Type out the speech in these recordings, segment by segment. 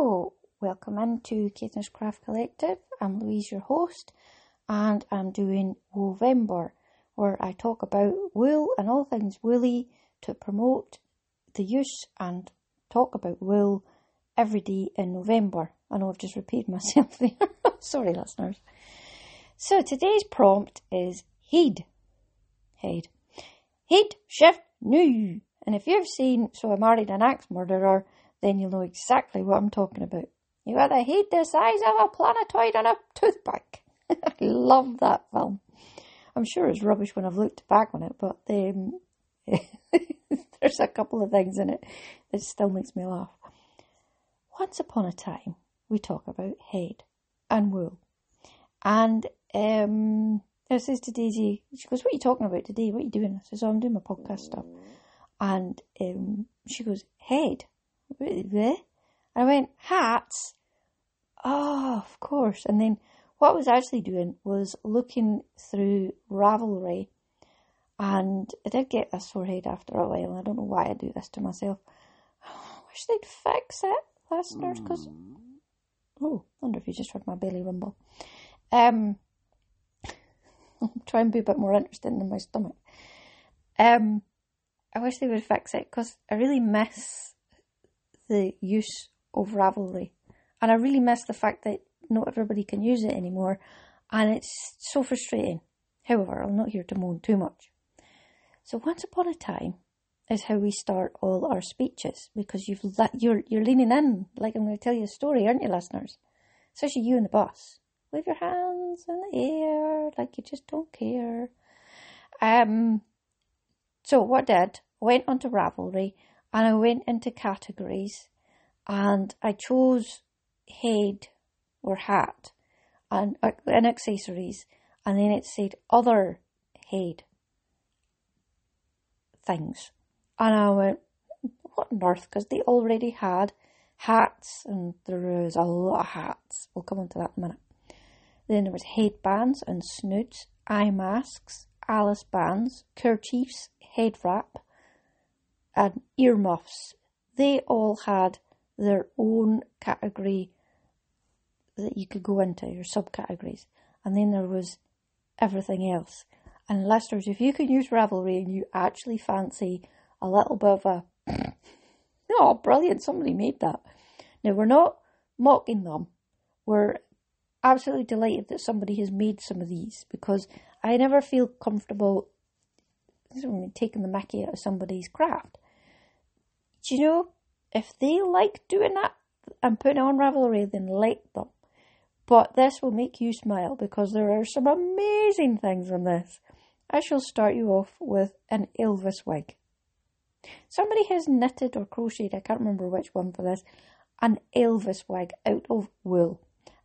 Oh, welcome into Caithness Craft Collective. I'm Louise, your host, and I'm doing Wovember, where I talk about wool and all things woolly to promote the use and talk about wool every day in November. I know I've just repeated myself there. Sorry, listeners. So today's prompt is Heid. Head. Heid, shift, noo. And if you've seen So I Married an Axe Murderer, then you'll know exactly what I'm talking about. You got the head the size of a planetoid on a toothpick. I love that film. I'm sure it's rubbish when I've looked back on it, but um, there's a couple of things in it that still makes me laugh. Once upon a time, we talk about head and wool. And um, I says to Daisy, she goes, What are you talking about today? What are you doing? I says, Oh, I'm doing my podcast stuff. And um, she goes, Head? Where? I went, Hats? Oh, of course. And then what I was actually doing was looking through Ravelry. And I did get a sore head after a while. I don't know why I do this to myself. I wish they'd fix it, listeners, because. Oh, I wonder if you just heard my belly rumble. Um, I'll try and be a bit more interesting than my stomach. Um, I wish they would fix it because I really miss the use of Ravelry, and I really miss the fact that not everybody can use it anymore, and it's so frustrating. However, I'm not here to moan too much. So, once upon a time is how we start all our speeches because you've le- you're you're leaning in like I'm going to tell you a story, aren't you, listeners? Especially you in the bus. Wave your hands in the air like you just don't care. Um. So what I did? I went onto Ravelry and I went into categories and I chose head or hat and, uh, and accessories and then it said other head things. And I went, what on earth? Because they already had hats and there was a lot of hats. We'll come on to that in a minute. Then there was headbands and snoods, eye masks, Alice bands, kerchiefs, head wrap, and earmuffs. They all had their own category that you could go into, your subcategories. And then there was everything else. And listeners, if you can use Ravelry and you actually fancy a little bit of a, oh, brilliant, somebody made that. Now, we're not mocking them. We're absolutely delighted that somebody has made some of these because I never feel comfortable taking the mickey out of somebody's craft. Do you know, if they like doing that and putting on Ravelry, then let them. But this will make you smile because there are some amazing things in this. I shall start you off with an Elvis wig. Somebody has knitted or crocheted, I can't remember which one for this, an Elvis wig out of wool.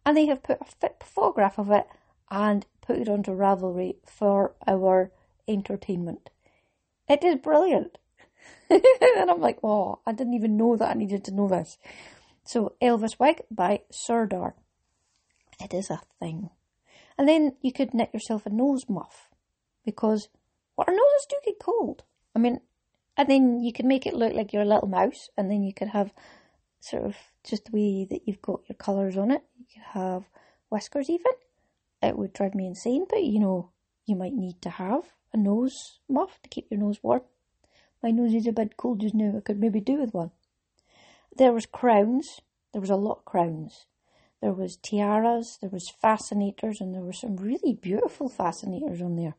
And they have put a photograph of it and put it onto Ravelry for our entertainment. It is brilliant. and I'm like, oh, I didn't even know that I needed to know this. So, Elvis Wig by Sirdar. It is a thing. And then you could knit yourself a nose muff because what our noses do get cold. I mean, and then you could make it look like you're a little mouse, and then you could have sort of just the way that you've got your colours on it. You could have whiskers even. It would drive me insane, but you know, you might need to have a nose muff to keep your nose warm. My nose is a bit cold just now. I could maybe do with one. There was crowns. There was a lot of crowns. There was tiaras. There was fascinators, and there were some really beautiful fascinators on there.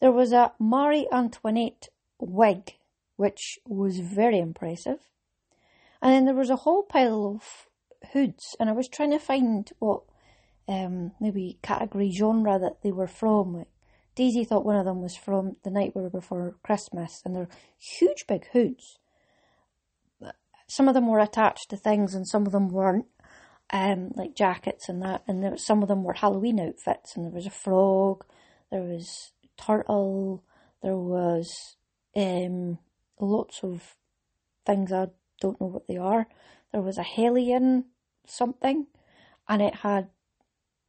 There was a Marie Antoinette wig, which was very impressive. And then there was a whole pile of hoods, and I was trying to find what um, maybe category genre that they were from. Like Daisy thought one of them was from The Nightmare Before Christmas, and they're huge big hoods. Some of them were attached to things, and some of them weren't, um, like jackets and that. And there, some of them were Halloween outfits, and there was a frog, there was turtle, there was um, lots of things I don't know what they are. There was a Hellion something, and it had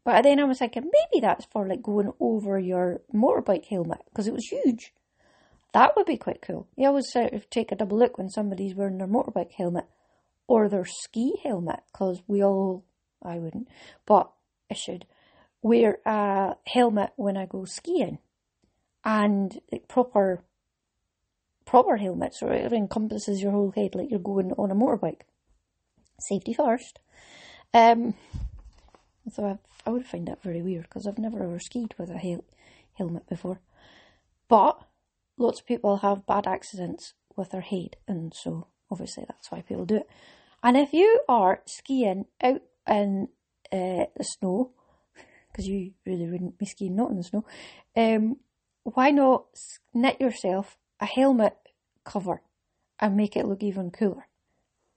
but then I was thinking maybe that's for like going over your motorbike helmet because it was huge. That would be quite cool. You always sort of take a double look when somebody's wearing their motorbike helmet. or their ski helmet, because we all, I wouldn't, but I should, wear a helmet when I go skiing. And like, proper, proper helmet, so it encompasses your whole head like you're going on a motorbike. Safety first. Um, so I, I would find that very weird because I've never ever skied with a hel- helmet before. But lots of people have bad accidents with their head, and so obviously that's why people do it. And if you are skiing out in uh, the snow, because you really wouldn't be skiing not in the snow, um, why not knit yourself a helmet cover and make it look even cooler?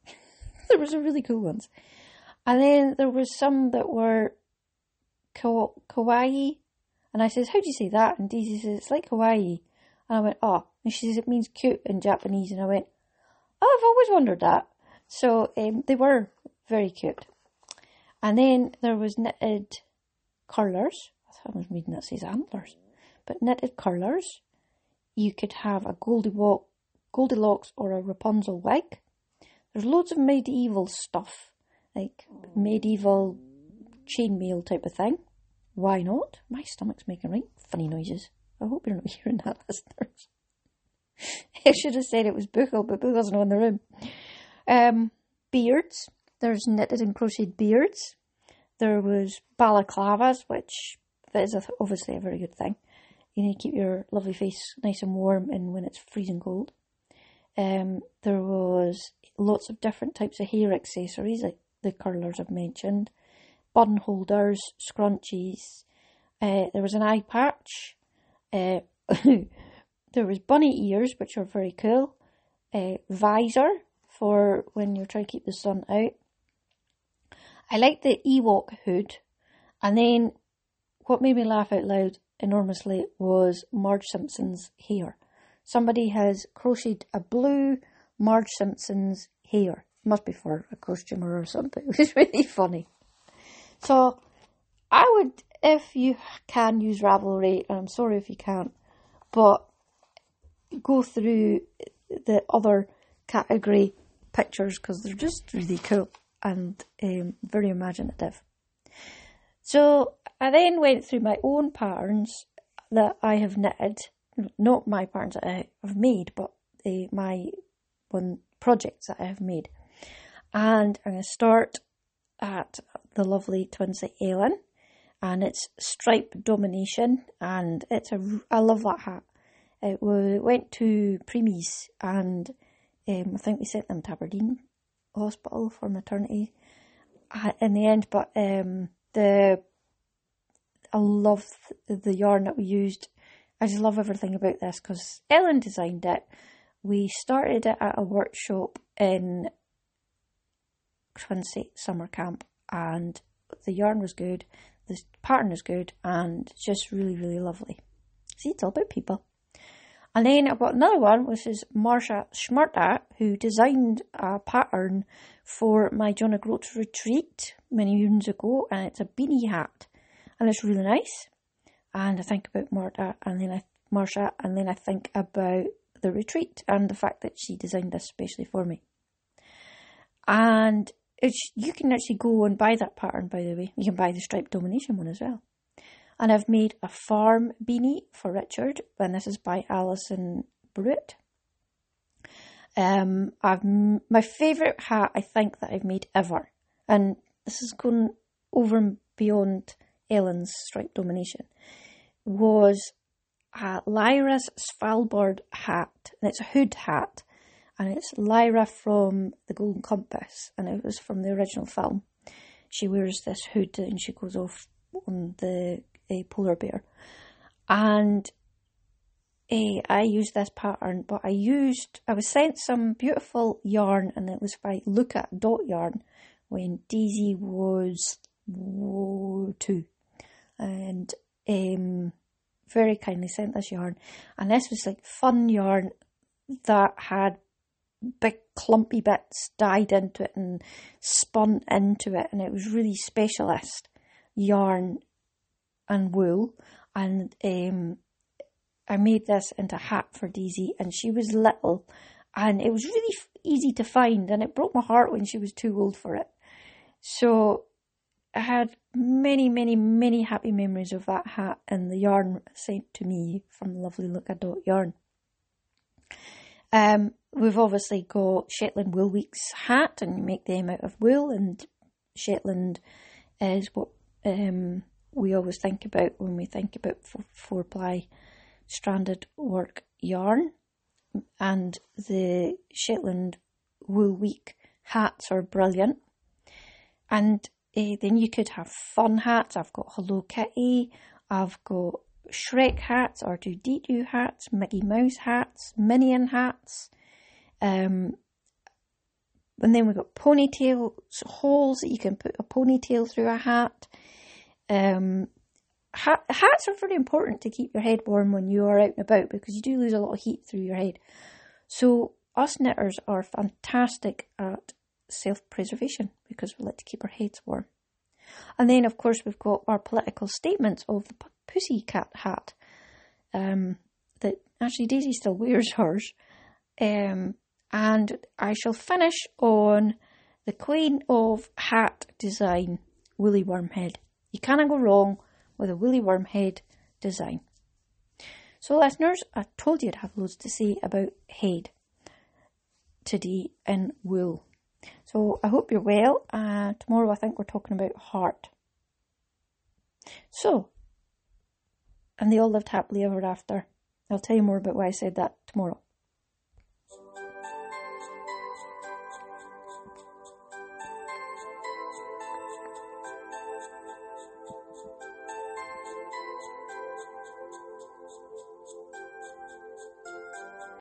there was some really cool ones. And then there was some that were kawaii. And I says, how do you say that? And Daisy says, it's like kawaii. And I went, oh. And she says, it means cute in Japanese. And I went, oh, I've always wondered that. So um, they were very cute. And then there was knitted curlers. I thought I was reading that says antlers. But knitted curlers. You could have a Goldilocks or a Rapunzel wig. There's loads of medieval stuff, like medieval chainmail type of thing. Why not? My stomach's making right funny noises. I hope you're not hearing that, listeners. I should have said it was Buchel, but Buchel's not in the room. Um, beards. There's knitted and crocheted beards. There was balaclavas, which is obviously a very good thing. You need to keep your lovely face nice and warm and when it's freezing cold. Um, there was lots of different types of hair accessories, like the curlers I've mentioned, button holders, scrunchies. Uh, there was an eye patch. Uh, there was bunny ears, which are very cool. Uh, visor for when you're trying to keep the sun out. I liked the Ewok hood. And then what made me laugh out loud enormously was Marge Simpson's hair. Somebody has crocheted a blue Marge Simpson's hair. Must be for a customer or something. It was really funny. So I would, if you can use Ravelry, and I'm sorry if you can't, but go through the other category pictures because they're just really cool and um, very imaginative. So I then went through my own patterns that I have knitted, not my patterns that I have made, but uh, my one projects that I have made. And I'm going to start at the lovely Twinsy Ellen, and it's Stripe Domination, and it's a I love that hat. It went to Premies, and um, I think we sent them to Aberdeen Hospital for maternity uh, in the end. But um, the I love the yarn that we used. I just love everything about this because Ellen designed it. We started it at a workshop in Quincy summer camp, and the yarn was good, the pattern is good, and just really, really lovely. See, it's all about people. And then I've got another one, which is Marsha Schmarta, who designed a pattern for my John O'Groats retreat many moons ago, and it's a beanie hat, and it's really nice. And I think about Marta, and then I Marsha, and then I think about the retreat and the fact that she designed this especially for me. And you can actually go and buy that pattern, by the way. You can buy the striped domination one as well. And I've made a farm beanie for Richard, and this is by Alison Brewitt. Um, I've my favourite hat I think that I've made ever, and this is going over and beyond Ellen's stripe domination, was a Lyra's Svalbard hat, and it's a hood hat, and it's Lyra from The Golden Compass, and it was from the original film. She wears this hood and she goes off on the polar bear. And uh, I used this pattern, but I used, I was sent some beautiful yarn and it was by Look at Dot Yarn when Daisy was two. And um, very kindly sent this yarn. And this was like fun yarn that had big clumpy bits dyed into it and spun into it. And it was really specialist yarn and wool, and um, I made this into a hat for Daisy, and she was little, and it was really easy to find, and it broke my heart when she was too old for it. So I had many, many, many happy memories of that hat and the yarn sent to me from Lovely Look Dot Yarn. Um, we've obviously got Shetland Wool Weeks hat, and you make them out of wool, and Shetland is what um, we always think about when we think about four ply stranded work yarn. And the Shetland Wool Week hats are brilliant. And uh, then you could have fun hats. I've got Hello Kitty, I've got Shrek hats, R2D2 hats, Mickey Mouse hats, Minion hats. Um, and then we've got ponytail holes that you can put a ponytail through a hat. Um, hat, hats are very important to keep your head warm when you are out and about because you do lose a lot of heat through your head. So us knitters are fantastic at self-preservation because we like to keep our heads warm. And then, of course, we've got our political statements of the pussy cat hat um, that actually Daisy still wears hers. Um, and I shall finish on the Queen of Hat design, Woolly Wormhead. You cannot go wrong with a Woolly Wormhead design. So, listeners, I told you I'd have loads to say about head today in wool. So, I hope you're well. Uh, tomorrow, I think we're talking about heart. So, and they all lived happily ever after. I'll tell you more about why I said that tomorrow.